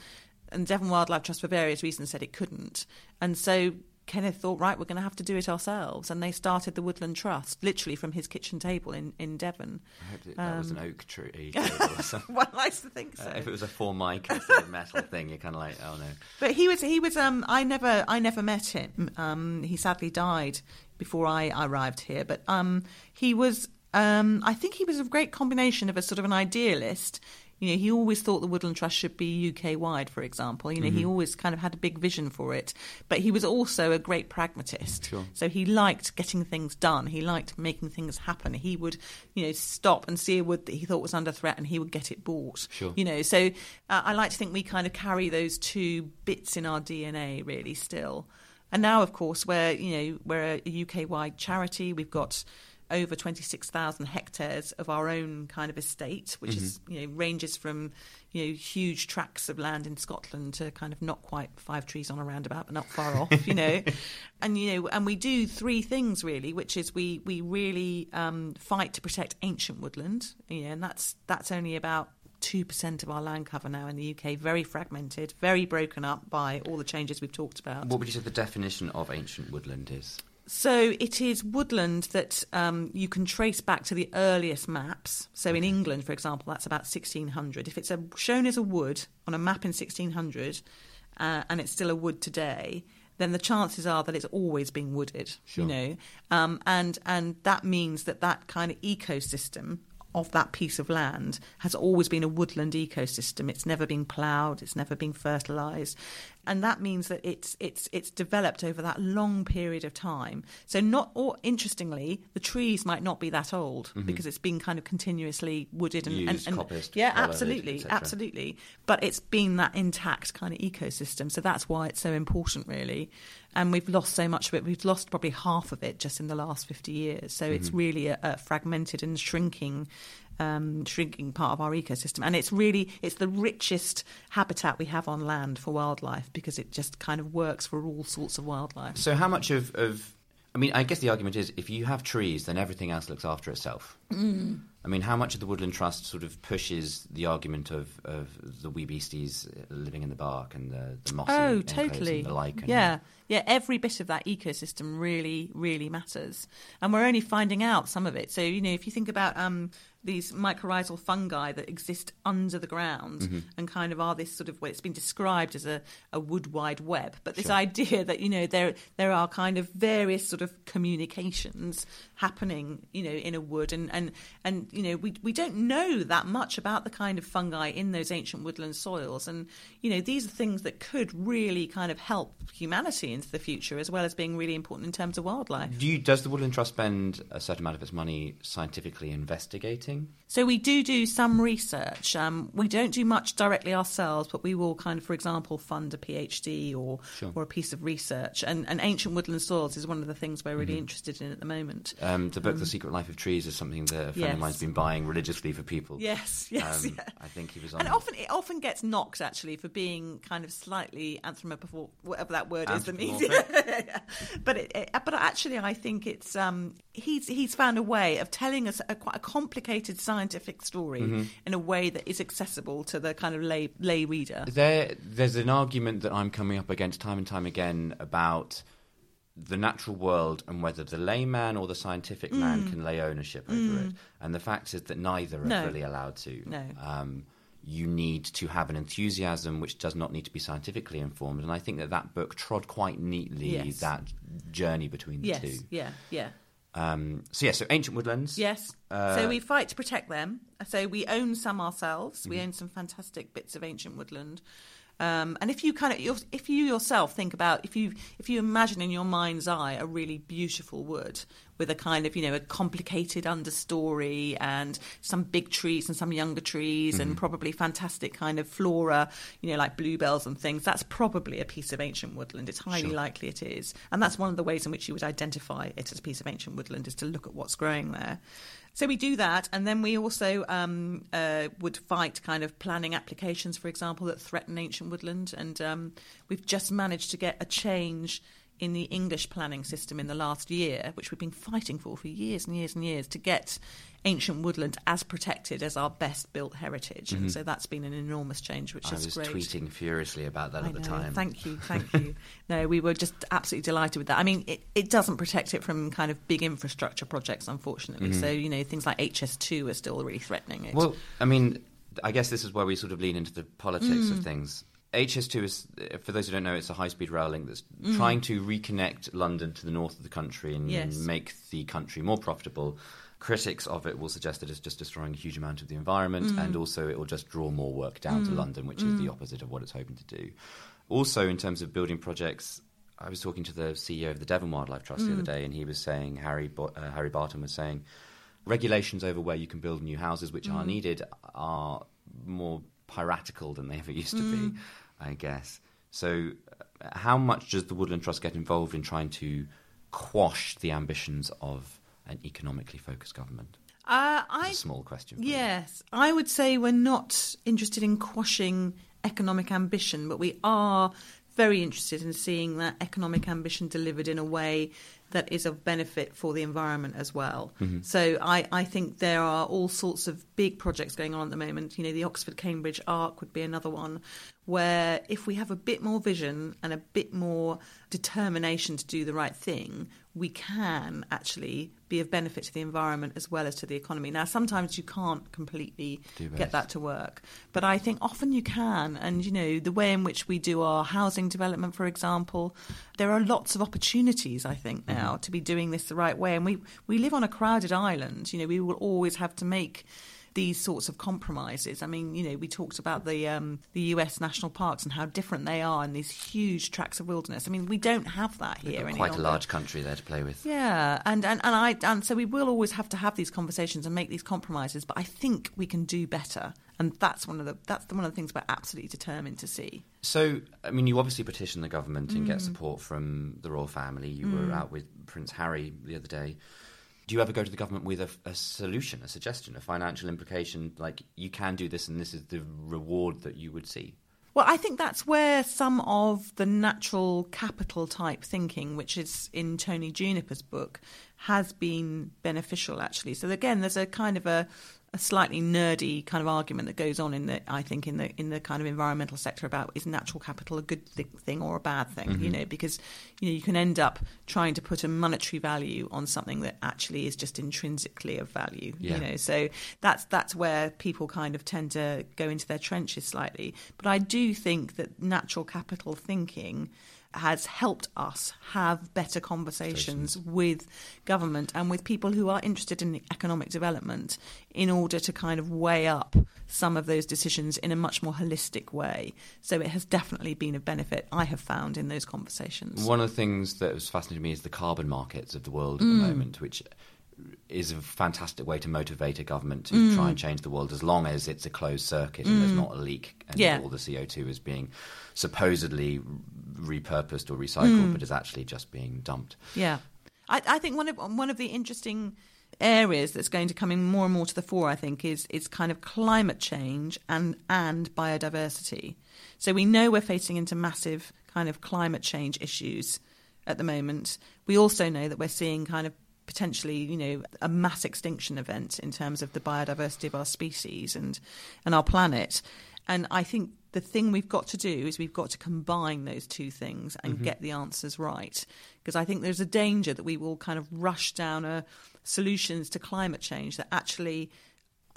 And Devon Wildlife Trust, for various reasons, said it couldn't. And so Kenneth thought, right, we're going to have to do it ourselves. And they started the Woodland Trust, literally from his kitchen table in, in Devon. I hope that, that was Um, an oak tree. or something. Well, I used to think so. Uh, if it was a formica instead of metal thing, you're kind of like, oh no. But he was he was um I never I never met him. Um he sadly died before I arrived here, but um he was um I think he was a great combination of a sort of an idealist. You know, he always thought the Woodland Trust should be UK wide, for example. You know, he always kind of had a big vision for it. But he was also a great pragmatist. Sure. So he liked getting things done. He liked making things happen. He would, you know, stop and see a wood that he thought was under threat and he would get it bought. Sure. You know, so uh, I like to think we kind of carry those two bits in our DNA really still. And now, of course, we're you know we're a UK wide charity. We've got over twenty six thousand hectares of our own kind of estate, which is you know ranges from you know huge tracts of land in Scotland to kind of not quite five trees on a roundabout, but not far off, you know. And you know, and we do three things really, which is we we really um, fight to protect ancient woodland, you know, and that's that's only about two percent of our land cover now in the UK, very fragmented, very broken up by all the changes we've talked about. What would you say the definition of ancient woodland is? So it is woodland that um, you can trace back to the earliest maps. So in England, for example, that's about 1600. If it's a, shown as a wood on a map in 1600 uh, and it's still a wood today, then the chances are that it's always been wooded. Sure. You know, um, and and that means that that kind of ecosystem of that piece of land has always been a woodland ecosystem. It's never been ploughed. It's never been fertilised, and that means that it's it's it's developed over that long period of time. So not or interestingly, the trees might not be that old mm-hmm. because it's been kind of continuously wooded and, and, Used, and coppiced, yeah, absolutely, absolutely. But it's been that intact kind of ecosystem. So that's why it's so important, really. And we've lost so much of it. We've lost probably half of it just in the last 50 years. So it's really a, a fragmented and shrinking, um, shrinking part of our ecosystem. And it's really, it's the richest habitat we have on land for wildlife because it just kind of works for all sorts of wildlife. So, how much of, of I mean, I guess the argument is if you have trees, then everything else looks after itself. Mm. I mean, how much of the Woodland Trust sort of pushes the argument of, of the wee beasties living in the bark and the, the mossy Oh, enclaves totally. and the lichen? Yeah, yeah. Every bit of that ecosystem really, really matters, and we're only finding out some of it. So you know, if you think about um, these mycorrhizal fungi that exist under the ground Mm-hmm. and kind of are this sort of well, it's been described as a, a wood wide web, but this Sure. idea that you know there there are kind of various sort of communications happening, you know, in a wood, and and and you know we we don't know that much about the kind of fungi in those ancient woodland soils, and you know these are things that could really kind of help humanity into the future as well as being really important in terms of wildlife. Do you, does the Woodland Trust spend a certain amount of its money scientifically investigating? So we do do some research. Um, we don't do much directly ourselves, but we will kind of, for example, fund a PhD or Sure. or a piece of research. And, and ancient woodland soils is one of the things we're really interested in at the moment. Um, the book The Secret Life of Trees is something that a friend yes. of mine's been buying religiously for people. Yes, yes, Um, yeah. I think he was on. And often it often gets knocked actually for being kind of slightly anthropomorphic, whatever that word is. The but it, it, but actually, I think it's um, he's he's found a way of telling us a quite a complicated scientific story Mm-hmm. in a way that is accessible to the kind of lay lay reader. There, there's an argument that I'm coming up against time and time again about the natural world and whether the layman or the scientific man Mm. can lay ownership over it. And the fact is that neither are No. fully allowed to. No. Um, you need to have an enthusiasm which does not need to be scientifically informed. And I think that that book trod quite neatly Yes. that journey between the Yes, two. yeah, yeah. Um, so, yeah, so Ancient Woodlands. Yes. Uh, so we fight to protect them. So we own some ourselves. Mm-hmm. We own some fantastic bits of ancient woodland. Um, and if you kind of, if you yourself think about, if you if you imagine in your mind's eye a really beautiful wood with a kind of you know a complicated understory and some big trees and some younger trees Mm-hmm. and probably fantastic kind of flora, you know like bluebells and things, that's probably a piece of ancient woodland. It's highly Sure. likely it is, and that's one of the ways in which you would identify it as a piece of ancient woodland is to look at what's growing there. So we do that, and then we also um, uh, would fight kind of planning applications, for example, that threaten ancient woodland. And um, we've just managed to get a change in the English planning system in the last year, which we've been fighting for for years and years and years, to get ancient woodland as protected as our best built heritage. And so that's been an enormous change, which Mm-hmm. I is was tweeting furiously about that I at the time. Thank you, thank you. no, we were just absolutely delighted with that. I mean, it, it doesn't protect it from kind of big infrastructure projects, unfortunately. So you know, things like HS2 are still really threatening it. Mm-hmm. Well, I mean, I guess this is where we sort of lean into the politics Mm. of things. HS2 is, for those who don't know, it's a high-speed rail link that's Mm. trying to reconnect London to the north of the country and Yes. make the country more profitable. Critics of it will suggest that it's just destroying a huge amount of the environment, Mm. and also it will just draw more work down to London, which is the opposite of what it's hoping to do. Also, in terms of building projects, I was talking to the CEO of the Devon Wildlife Trust the other Mm. day, and he was saying Harry Bo- uh, Harry Barton was saying regulations over where you can build new houses, which Mm. are needed, are more piratical than they ever used to Mm. be, I guess. So, uh, how much does the Woodland Trust get involved in trying to quash the ambitions of an economically focused government? uh, I a small question. you. Yes, I would say we're not interested in quashing economic ambition, but we are very interested in seeing that economic ambition delivered in a way that is of benefit for the environment as well. Mm-hmm. So I, I think there are all sorts of big projects going on at the moment. You know, the Oxford Cambridge Arc would be another one where if we have a bit more vision and a bit more determination to do the right thing, we can actually be of benefit to the environment as well as to the economy. Now, sometimes you can't completely get that to work, but I think often you can. And, you know, the way in which we do our housing development, for example, there are lots of opportunities, I think, mm-hmm. now to be doing this the right way. And we, we live on a crowded island. You know, we will always have to make these sorts of compromises. I mean, you know, we talked about the um, the U.S. national parks and how different they are in these huge tracts of wilderness. I mean, we don't have that We've here quite a large country there to play with. Yeah, and, and, and I and so we will always have to have these conversations and make these compromises. But I think we can do better, and that's one of the that's the, one of the things we're absolutely determined to see. So, I mean, you obviously petition the government and Mm. get support from the royal family. You were out with Prince Harry the other day. Do you ever go to the government with a, a solution, a suggestion, a financial implication? Like, you can do this and this is the reward that you would see? Well, I think that's where some of the natural capital type thinking, which is in Tony Juniper's book, has been beneficial actually. So again, there's a kind of a, a slightly nerdy kind of argument that goes on in the I think in the in the kind of environmental sector about is natural capital a good th- thing or a bad thing? You mm-hmm. know, because you know you can end up trying to put a monetary value on something that actually is just intrinsically of value. Yeah. You know, so that's that's where people kind of tend to go into their trenches slightly. But I do think that natural capital thinking has helped us have better conversations with government and with people who are interested in economic development in order to kind of weigh up some of those decisions in a much more holistic way. So it has definitely been a benefit, I have found, in those conversations. One of the things that was fascinating to me is the carbon markets of the world Mm. at the moment, which is a fantastic way to motivate a government to Mm. try and change the world as long as it's a closed circuit and there's not a leak and Yeah. all the CO2 is being supposedly repurposed or recycled Mm. but is actually just being dumped. Yeah, I, I think one of one of the interesting areas that's going to come in more and more to the fore, I think, is is kind of climate change and and biodiversity. So we know we're facing into massive kind of climate change issues at the moment. We also know that we're seeing kind of potentially, you know, a mass extinction event in terms of the biodiversity of our species and and our planet. And I think the thing we've got to do is we've got to combine those two things and Mm-hmm. get the answers right. Because I think there's a danger that we will kind of rush down a solutions to climate change that actually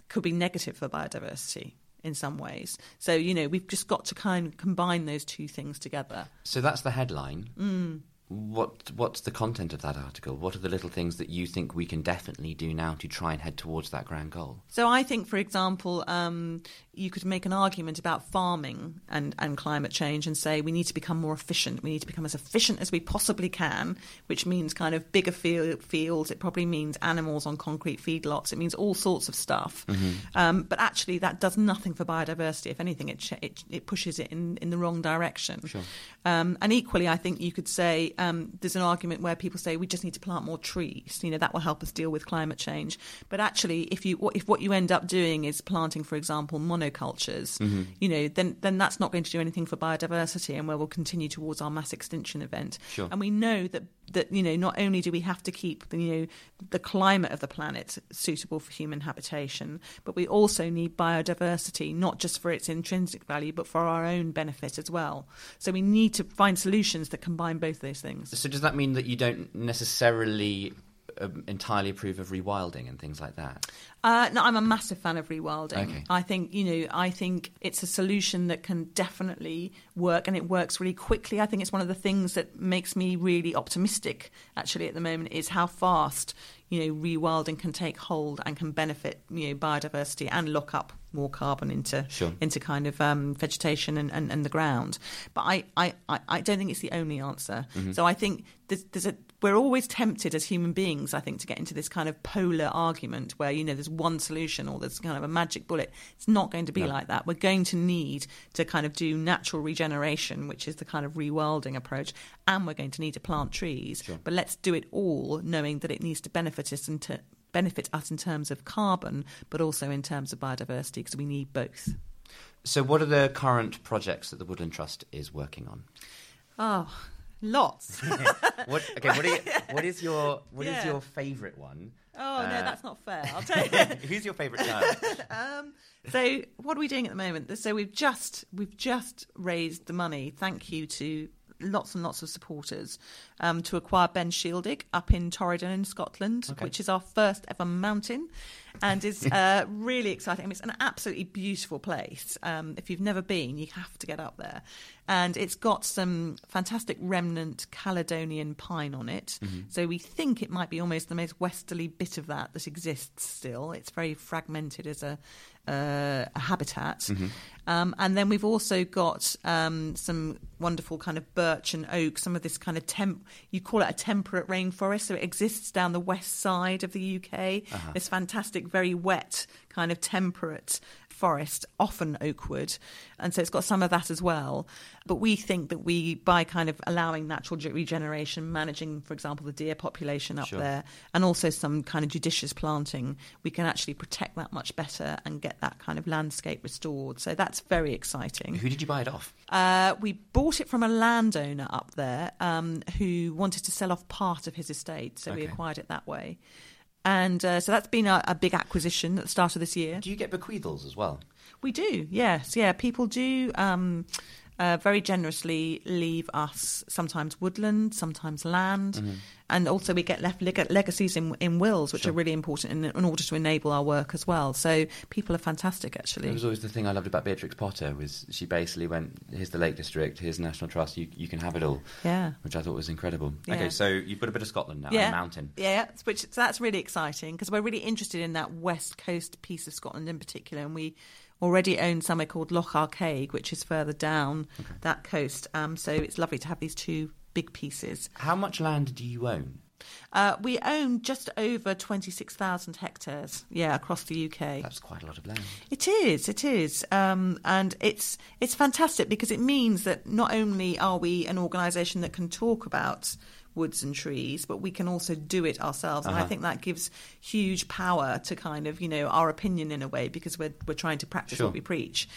could be negative for biodiversity in some ways. So, you know, we've just got to kind of combine those two things together. So that's the headline. Mm. What What's the content of that article? What are the little things that you think we can definitely do now to try and head towards that grand goal? So I think, for example, um, you could make an argument about farming and, and climate change and say we need to become more efficient. We need to become as efficient as we possibly can, which means kind of bigger field, fields. It probably means animals on concrete feedlots. It means all sorts of stuff. Um, but actually, that does nothing for biodiversity. If anything, it, it, it pushes it in, in the wrong direction. Sure. Um, and equally, I think you could say um, there's an argument where people say we just need to plant more trees. You know that will help us deal with climate change. But actually, if you if what you end up doing is planting, for example, monocultures, mm-hmm. you know, then then that's not going to do anything for biodiversity, and where we'll continue towards our mass extinction event. Sure. And we know that that you know not only do we have to keep the, you know the climate of the planet suitable for human habitation, but we also need biodiversity not just for its intrinsic value, but for our own benefit as well. So we need to find solutions that combine both those things. So does that mean that you don't necessarily um, entirely approve of rewilding and things like that? Uh, no, I'm a massive fan of rewilding. Okay. I think you know, I think it's a solution that can definitely work, and it works really quickly. I think it's one of the things that makes me really optimistic. Actually, at the moment, is how fast you know rewilding can take hold and can benefit you know biodiversity and lock up more carbon into Sure. into kind of um, vegetation and, and, and the ground. But I, I, I don't think it's the only answer. So I think there's, there's a we're always tempted as human beings, I think, to get into this kind of polar argument where you know there's one solution or there's kind of a magic bullet. It's not going to be No. like that. We're going to need to kind of do natural regeneration, which is the kind of rewilding approach, and we're going to need to plant trees. Sure. But let's do it all knowing that it needs to benefit us and to benefit us in terms of carbon, but also in terms of biodiversity because we need both. So what are the current projects that the Woodland Trust is working on? Oh, lots. What, okay, what, are you, what is your what is Yeah. your favourite one? Oh no, Uh, that's not fair. I'll tell you. Who's your favourite child? um, so what are we doing at the moment? So we've just we've just raised the money. Thank you to lots and lots of supporters um, to acquire Ben Shieldaig up in Torridon in Scotland, Okay. which is our first ever mountain, and is uh, really exciting. I mean, it's an absolutely beautiful place. Um, if you've never been, you have to get up there, and it's got some fantastic remnant Caledonian pine on it. So we think it might be almost the most westerly bit of that that exists still. It's very fragmented as a, uh, a habitat. Um, and then we've also got um, some wonderful kind of birch and oak, some of this kind of temp, you call it a temperate rainforest. So it exists down the west side of the UK. This fantastic, very wet, kind of temperate forest, often oak wood. And so it's got some of that as well. But we think that we, by kind of allowing natural regeneration, managing, for example, the deer population up Sure. there, and also some kind of judicious planting, we can actually protect that much better and get that kind of landscape restored. So that's very exciting. Who did you buy it off? Uh, we bought it from a landowner up there um, who wanted to sell off part of his estate, so we acquired it that way. And uh, so that's been a, a big acquisition at the start of this year. Do you get bequeathals as well? We do, yes, yeah. People do um, uh, very generously leave us sometimes woodland, sometimes land, and also we get left leg- legacies in, in wills, which Sure. are really important in, in order to enable our work as well. So people are fantastic, actually. It was always the thing I loved about Beatrix Potter was she basically went, "Here's the Lake District, here's National Trust, you you can have it all," Yeah. which I thought was incredible. Yeah. Okay, so you've got a bit of Scotland now, Yeah. a mountain. Yeah, which so that's really exciting because we're really interested in that west coast piece of Scotland in particular, and we already own somewhere called Loch Arkaig, which is further down that coast. Um, so it's lovely to have these two big pieces. How much land do you own? Uh, we own just over twenty six thousand hectares, yeah, across the UK. That's quite a lot of land. It is, it is, um, and it's it's fantastic because it means that not only are we an organisation that can talk about woods and trees, but we can also do it ourselves, and I Uh-huh. think that gives huge power to kind of you know our opinion in a way because we're we're trying to practice Sure. what we preach,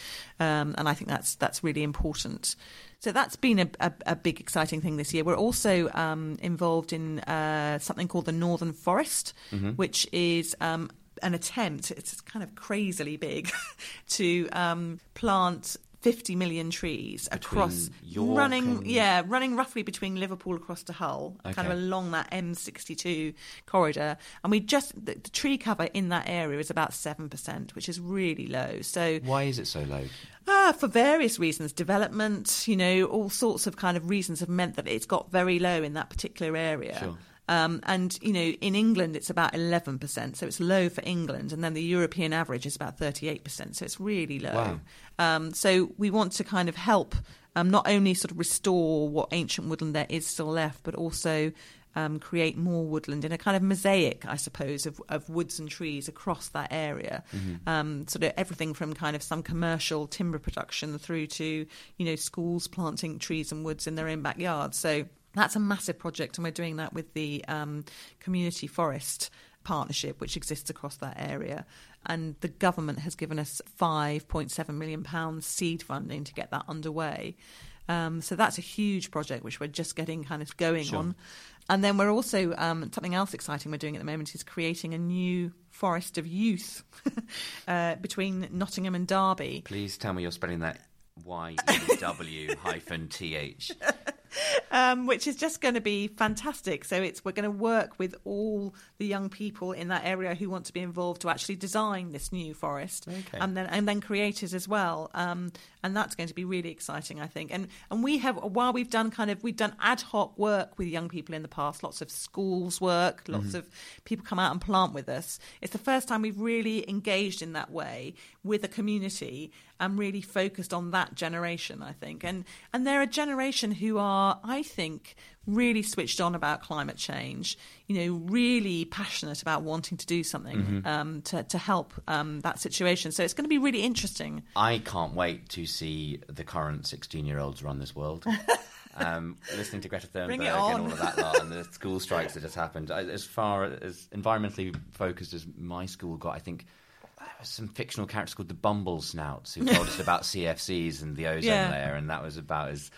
um, and I think that's that's really important. So that's been a, a, a big exciting thing this year. We're also um, involved in uh, something called the Northern Forest, which is um, an attempt, it's kind of crazily big, to um, plant 50 million trees across York running and- yeah running roughly between liverpool across to hull kind of along that m62 corridor and we just the, the tree cover in that area is about 7% which is really low so Why is it so low? Ah, for various reasons, development, you know, all sorts of kind of reasons have meant that it's got very low in that particular area. Sure. Um, and you know, in England, it's about eleven percent, so it's low for England, and then the European average is about thirty-eight percent, so it's really low. Wow. Um, so we want to kind of help um, not only sort of restore what ancient woodland there is still left, but also um, create more woodland in a kind of mosaic, I suppose, of, of woods and trees across that area. Um, sort of everything from kind of some commercial timber production through to you know schools planting trees and woods in their own backyards. So that's a massive project, and we're doing that with the um, community forest partnership, which exists across that area. And the government has given us £5.7 million seed funding to get that underway. Um, so that's a huge project which we're just getting kind of going Sure. on. And then we're also, um, something else exciting we're doing at the moment is creating a new forest of youth uh, between Nottingham and Derby. Please tell me you're spelling that Y E W hyphen T H. um, which is just going to be fantastic. So it's we're going to work with all the young people in that area who want to be involved to actually design this new forest, Okay. and then and then create it as well. Um, and that's going to be really exciting, I think. And and we have while we've done kind of we've done ad hoc work with young people in the past, lots of schools work, lots of people come out and plant with us. It's the first time we've really engaged in that way with a community and really focused on that generation, I think. And and they're a generation who are, I think, really switched on about climate change. You know, really passionate about wanting to do something um, to to help um, that situation. So it's going to be really interesting. I can't wait to see the current 16 year olds run this world. Um, listening to Greta Thunberg and all of that lot, and the school strikes that just happened. As far as environmentally focused as my school got, I think some fictional characters called the Bumble Snouts who told us about CFCs and the ozone Yeah. layer, and that was about as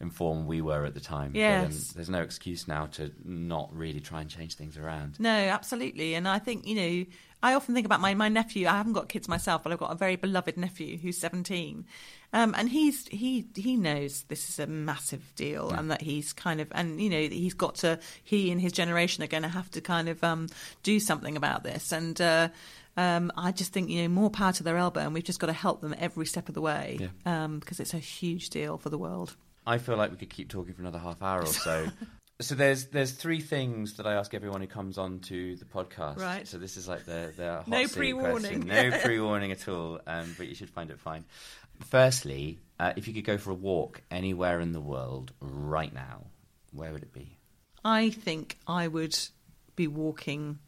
informed we were at the time. But, um, there's no excuse now to not really try and change things around. No, absolutely. And I think, you know, I often think about my, my nephew. I haven't got kids myself, but I've got a very beloved nephew who's 17. Um, and he's he he knows this is a massive deal and that he's kind of and you know he's got to he and his generation are going to have to kind of um, do something about this and uh, um, I just think you know more power to their elbow and we've just got to help them every step of the way um, because it's a huge deal for the world. I feel like we could keep talking for another half hour or so. so there's there's three things that I ask everyone who comes on to the podcast. Right. So this is like the the hot No pre-warning. question. No pre-warning at all. Um, but you should find it fine. Firstly, uh, if you could go for a walk anywhere in the world right now, where would it be? I think I would be walking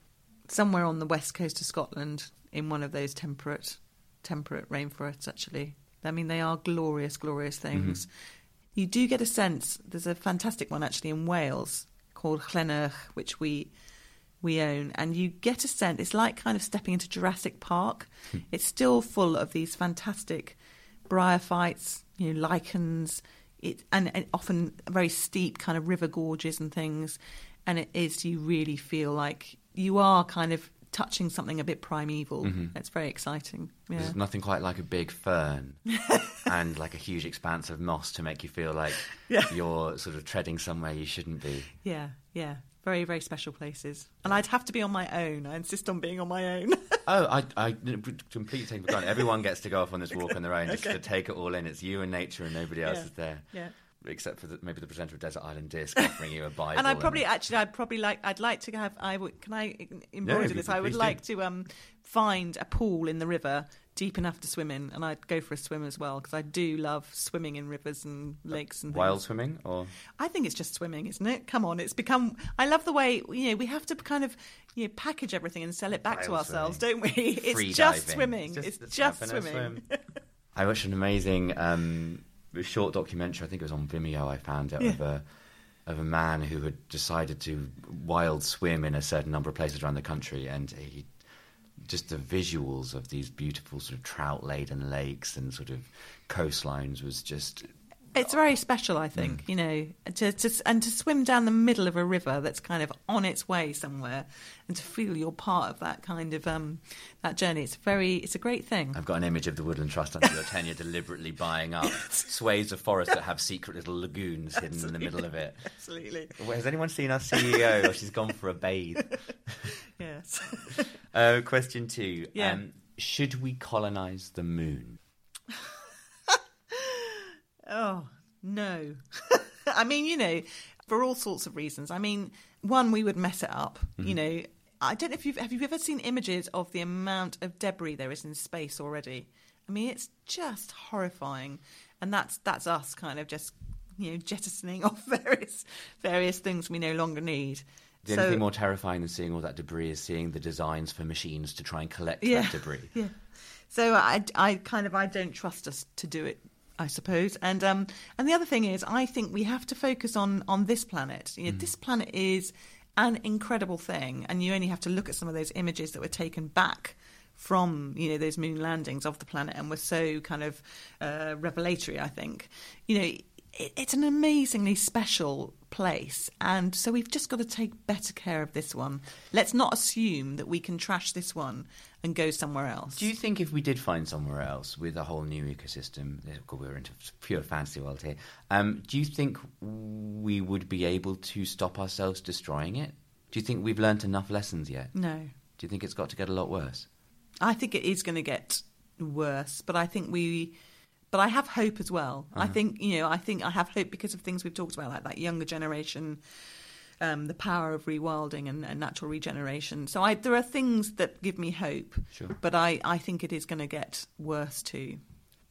somewhere on the west coast of Scotland in one of those temperate temperate rainforests actually. I mean they are glorious, glorious mm-hmm. things. You do get a sense there's a fantastic one actually in Wales called Llennyrch, which we we own, and you get a sense it's like kind of stepping into Jurassic Park. Hmm. it's still full of these fantastic bryophytes, you know, lichens, it, and, and often very steep kind of river gorges and things. And it is, you really feel like you are kind of touching something a bit primeval. Mm-hmm. It's very exciting. Yeah. There's nothing quite like a big fern and like a huge expanse of moss to make you feel like Yeah. you're sort of treading somewhere you shouldn't be. Yeah, yeah. Very, very special places. And I'd have to be on my own. I insist on being on my own. Oh, I, I completely take it for granted. Everyone gets to go off on this walk on their own, just Okay. to take it all in. It's you and nature, and nobody else Yeah. is there, yeah. Except for the, maybe the presenter of Desert Island Disc offering you a Bible. And I probably actually I'd probably like I'd like to have I would can I embroider you this? I would please do. like to um find a pool in the river deep enough to swim in, and I'd go for a swim as well because I do love swimming in rivers and lakes and things. wild swimming, or I think it's just swimming, isn't it? Come on, it's become. I love the way you know we have to kind of you know package everything and sell it back to ourselves, swimming. don't we? It's Free just diving. swimming. It's just- just, it's a swimming. swim. I watched an amazing um, short documentary. I think it was on Vimeo. I found it Yeah. of a of a man who had decided to wild swim in a certain number of places around the country, and he just the visuals of these beautiful sort of trout laden lakes and sort of coastlines was just It's very special, I think, Mm. you know, to, to, and to swim down the middle of a river that's kind of on its way somewhere, and to feel you're part of that kind of um, that journey. It's very, it's a great thing. I've got an image of the Woodland Trust under your tenure deliberately buying up swathes of forest that have secret little lagoons hidden in the middle of it. Absolutely, Has anyone seen our CEO? or she's gone for a bathe. yes. Uh, question two. Yeah. Um, should we colonize the moon? Oh, no. I mean, you know, for all sorts of reasons. I mean, one, we would mess it up. You mm-hmm. know, I don't know if you've have you ever seen images of the amount of debris there is in space already. I mean, it's just horrifying, and that's that's us kind of just you know jettisoning off various various things we no longer need. The So- only thing more terrifying than seeing all that debris is seeing the designs for machines to try and collect Yeah. that debris. Yeah. So I, I kind of I don't trust us to do it. I suppose, and um, and the other thing is, I think we have to focus on on this planet. You know, this planet is an incredible thing, and you only have to look at some of those images that were taken back from you know those moon landings of the planet, and were so kind of uh, revelatory. I think, you know, it, it's an amazingly special place, and so we've just got to take better care of this one. Let's not assume that we can trash this one and go somewhere else. Do you think if we did find somewhere else with a whole new ecosystem, God, we're into pure fantasy world here. Um, do you think we would be able to stop ourselves destroying it? Do you think we've learnt enough lessons yet? No. Do you think it's got to get a lot worse? I think it is going to get worse, but I think we. But I have hope as well. I think you know. I think I have hope because of things we've talked about, like that younger generation, um, the power of rewilding and, and natural regeneration. So I, there are things that give me hope. Sure. But I, I think it is going to get worse too.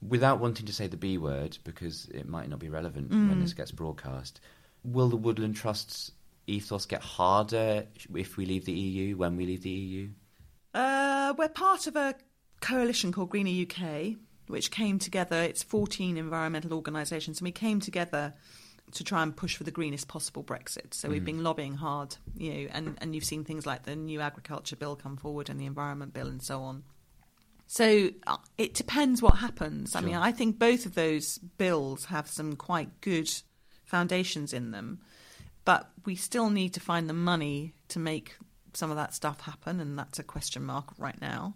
Without wanting to say the B word, because it might not be relevant Mm. when this gets broadcast, will the Woodland Trust's ethos get harder if we leave the EU, when we leave the EU? Uh, we're part of a coalition called Greener UK, which came together. It's 14 environmental organisations, and we came together to try and push for the greenest possible Brexit. So we've been lobbying hard, you know, and, and you've seen things like the new agriculture bill come forward and the environment bill and so on. So uh, it depends what happens. I mean, I think both of those bills have some quite good foundations in them, but we still need to find the money to make some of that stuff happen, and that's a question mark right now.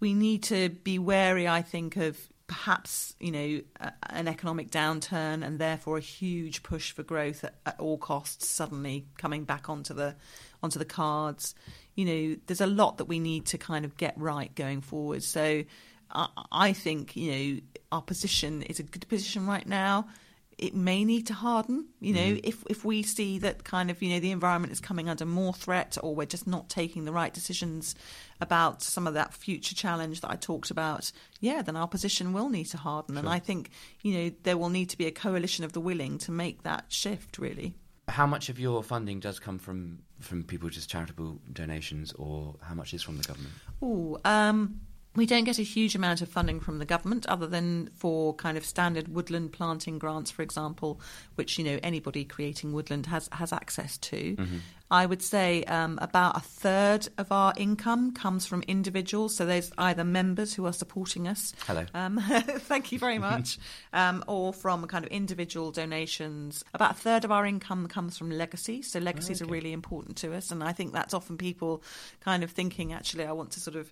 We need to be wary, I think, of perhaps you know a, an economic downturn and therefore a huge push for growth at, at all costs suddenly coming back onto the onto the cards. You know, there's a lot that we need to kind of get right going forward. So I, I think you know our position is a good position right now. It may need to harden. You know, if if we see that kind of you know the environment is coming under more threat, or we're just not taking the right decisions about some of that future challenge that I talked about, yeah, then our position will need to harden. And I think you know there will need to be a coalition of the willing to make that shift. Really. How much of your funding does come from, from people just charitable donations, or how much is from the government? Ooh, um, we don't get a huge amount of funding from the government, other than for kind of standard woodland planting grants, for example, which you know anybody creating woodland has has access to. I would say um, about a third of our income comes from individuals. So there's either members who are supporting us. Hello. Um, thank you very much. um, or from kind of individual donations. About a third of our income comes from legacy. So legacies are really important to us, and I think that's often people kind of thinking, actually, I want to sort of.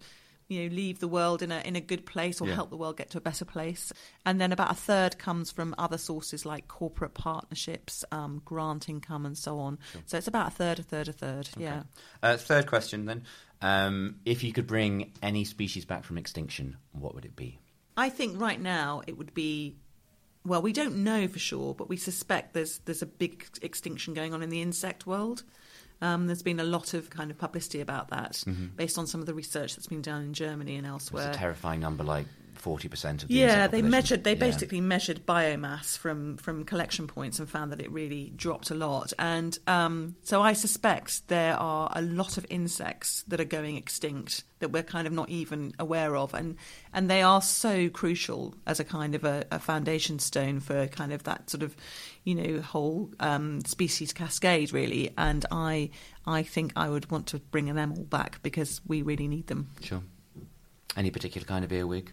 You know, leave the world in a in a good place, or Yeah. help the world get to a better place. And then about a third comes from other sources like corporate partnerships, um, grant income, and so on. So it's about a third, a third, a third. Yeah. Uh, third question then. Um, if you could bring any species back from extinction, what would it be? I think right now it would be well, we don't know for sure, but we suspect there's there's a big extinction going on in the insect world. Um, there's been a lot of kind of publicity about that based on some of the research that's been done in Germany and elsewhere. It's a terrifying number, like 40% of the Yeah, they measured. They Yeah. basically measured biomass from from collection points and found that it really dropped a lot. And um, so I suspect there are a lot of insects that are going extinct that we're kind of not even aware of, and and they are so crucial as a kind of a, a foundation stone for kind of that sort of, you know, whole um, species cascade really. And I I think I would want to bring them all back because we really need them. Sure. Any particular kind of earwig?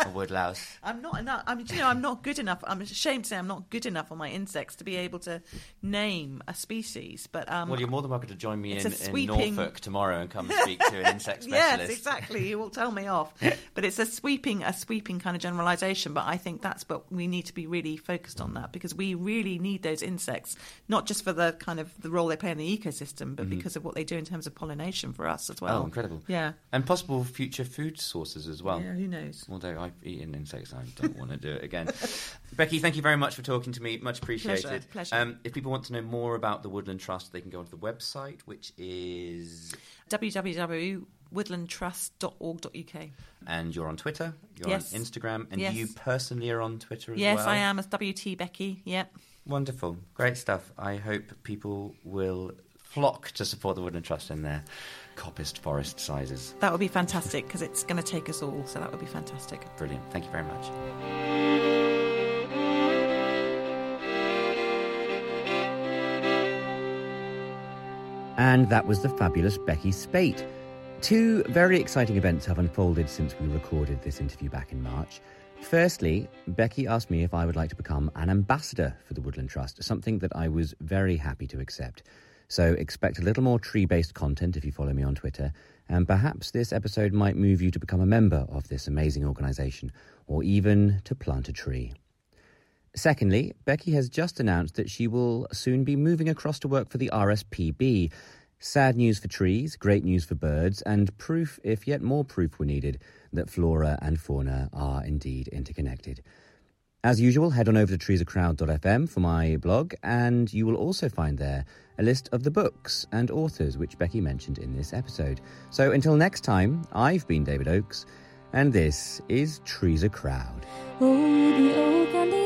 a woodlouse. I'm not enough. I mean, you know, I'm not good enough. I'm ashamed to say I'm not good enough on my insects to be able to name a species. But um, Well, you're more than welcome to join me in, a in Norfolk tomorrow and come and speak to an insect specialist. yes, exactly. You will tell me off. But it's a sweeping, a sweeping kind of generalisation. But I think that's what we need to be really focused on that because we really need those insects, not just for the kind of the role they play in the ecosystem, but because of what they do in terms of pollination for us as well. Mm-hmm. Oh, incredible. Yeah. And possible future food sources as well. yeah. Who knows? Although I've eaten insects, I don't want to do it again. Becky, thank you very much for talking to me. Much appreciated. Pleasure, pleasure. Um, if people want to know more about the Woodland Trust, they can go onto the website, which is. www.woodlandtrust.org.uk. And you're on Twitter, you're Yes. on Instagram, and Yes. you personally are on Twitter as Yes, well. Yes, I am as WT Becky. Yep. Wonderful. Great stuff. I hope people will flock to support the Woodland Trust in their coppiced forest sizes. That would be fantastic because it's going to take us all. So that would be fantastic. Brilliant. Thank you very much. And that was the fabulous Becky Speight. Two very exciting events have unfolded since we recorded this interview back in March. Firstly, Becky asked me if I would like to become an ambassador for the Woodland Trust, something that I was very happy to accept. So expect a little more tree based content if you follow me on Twitter, and perhaps this episode might move you to become a member of this amazing organisation, or even to plant a tree. Secondly, Becky has just announced that she will soon be moving across to work for the RSPB. Sad news for trees, great news for birds, and proof, if yet more proof were needed, that flora and fauna are indeed interconnected. As usual, head on over to treesacrowd.fm for my blog, and you will also find there a list of the books and authors which Becky mentioned in this episode. So until next time, I've been David Oakes, and this is Trees a Crowd. Oh,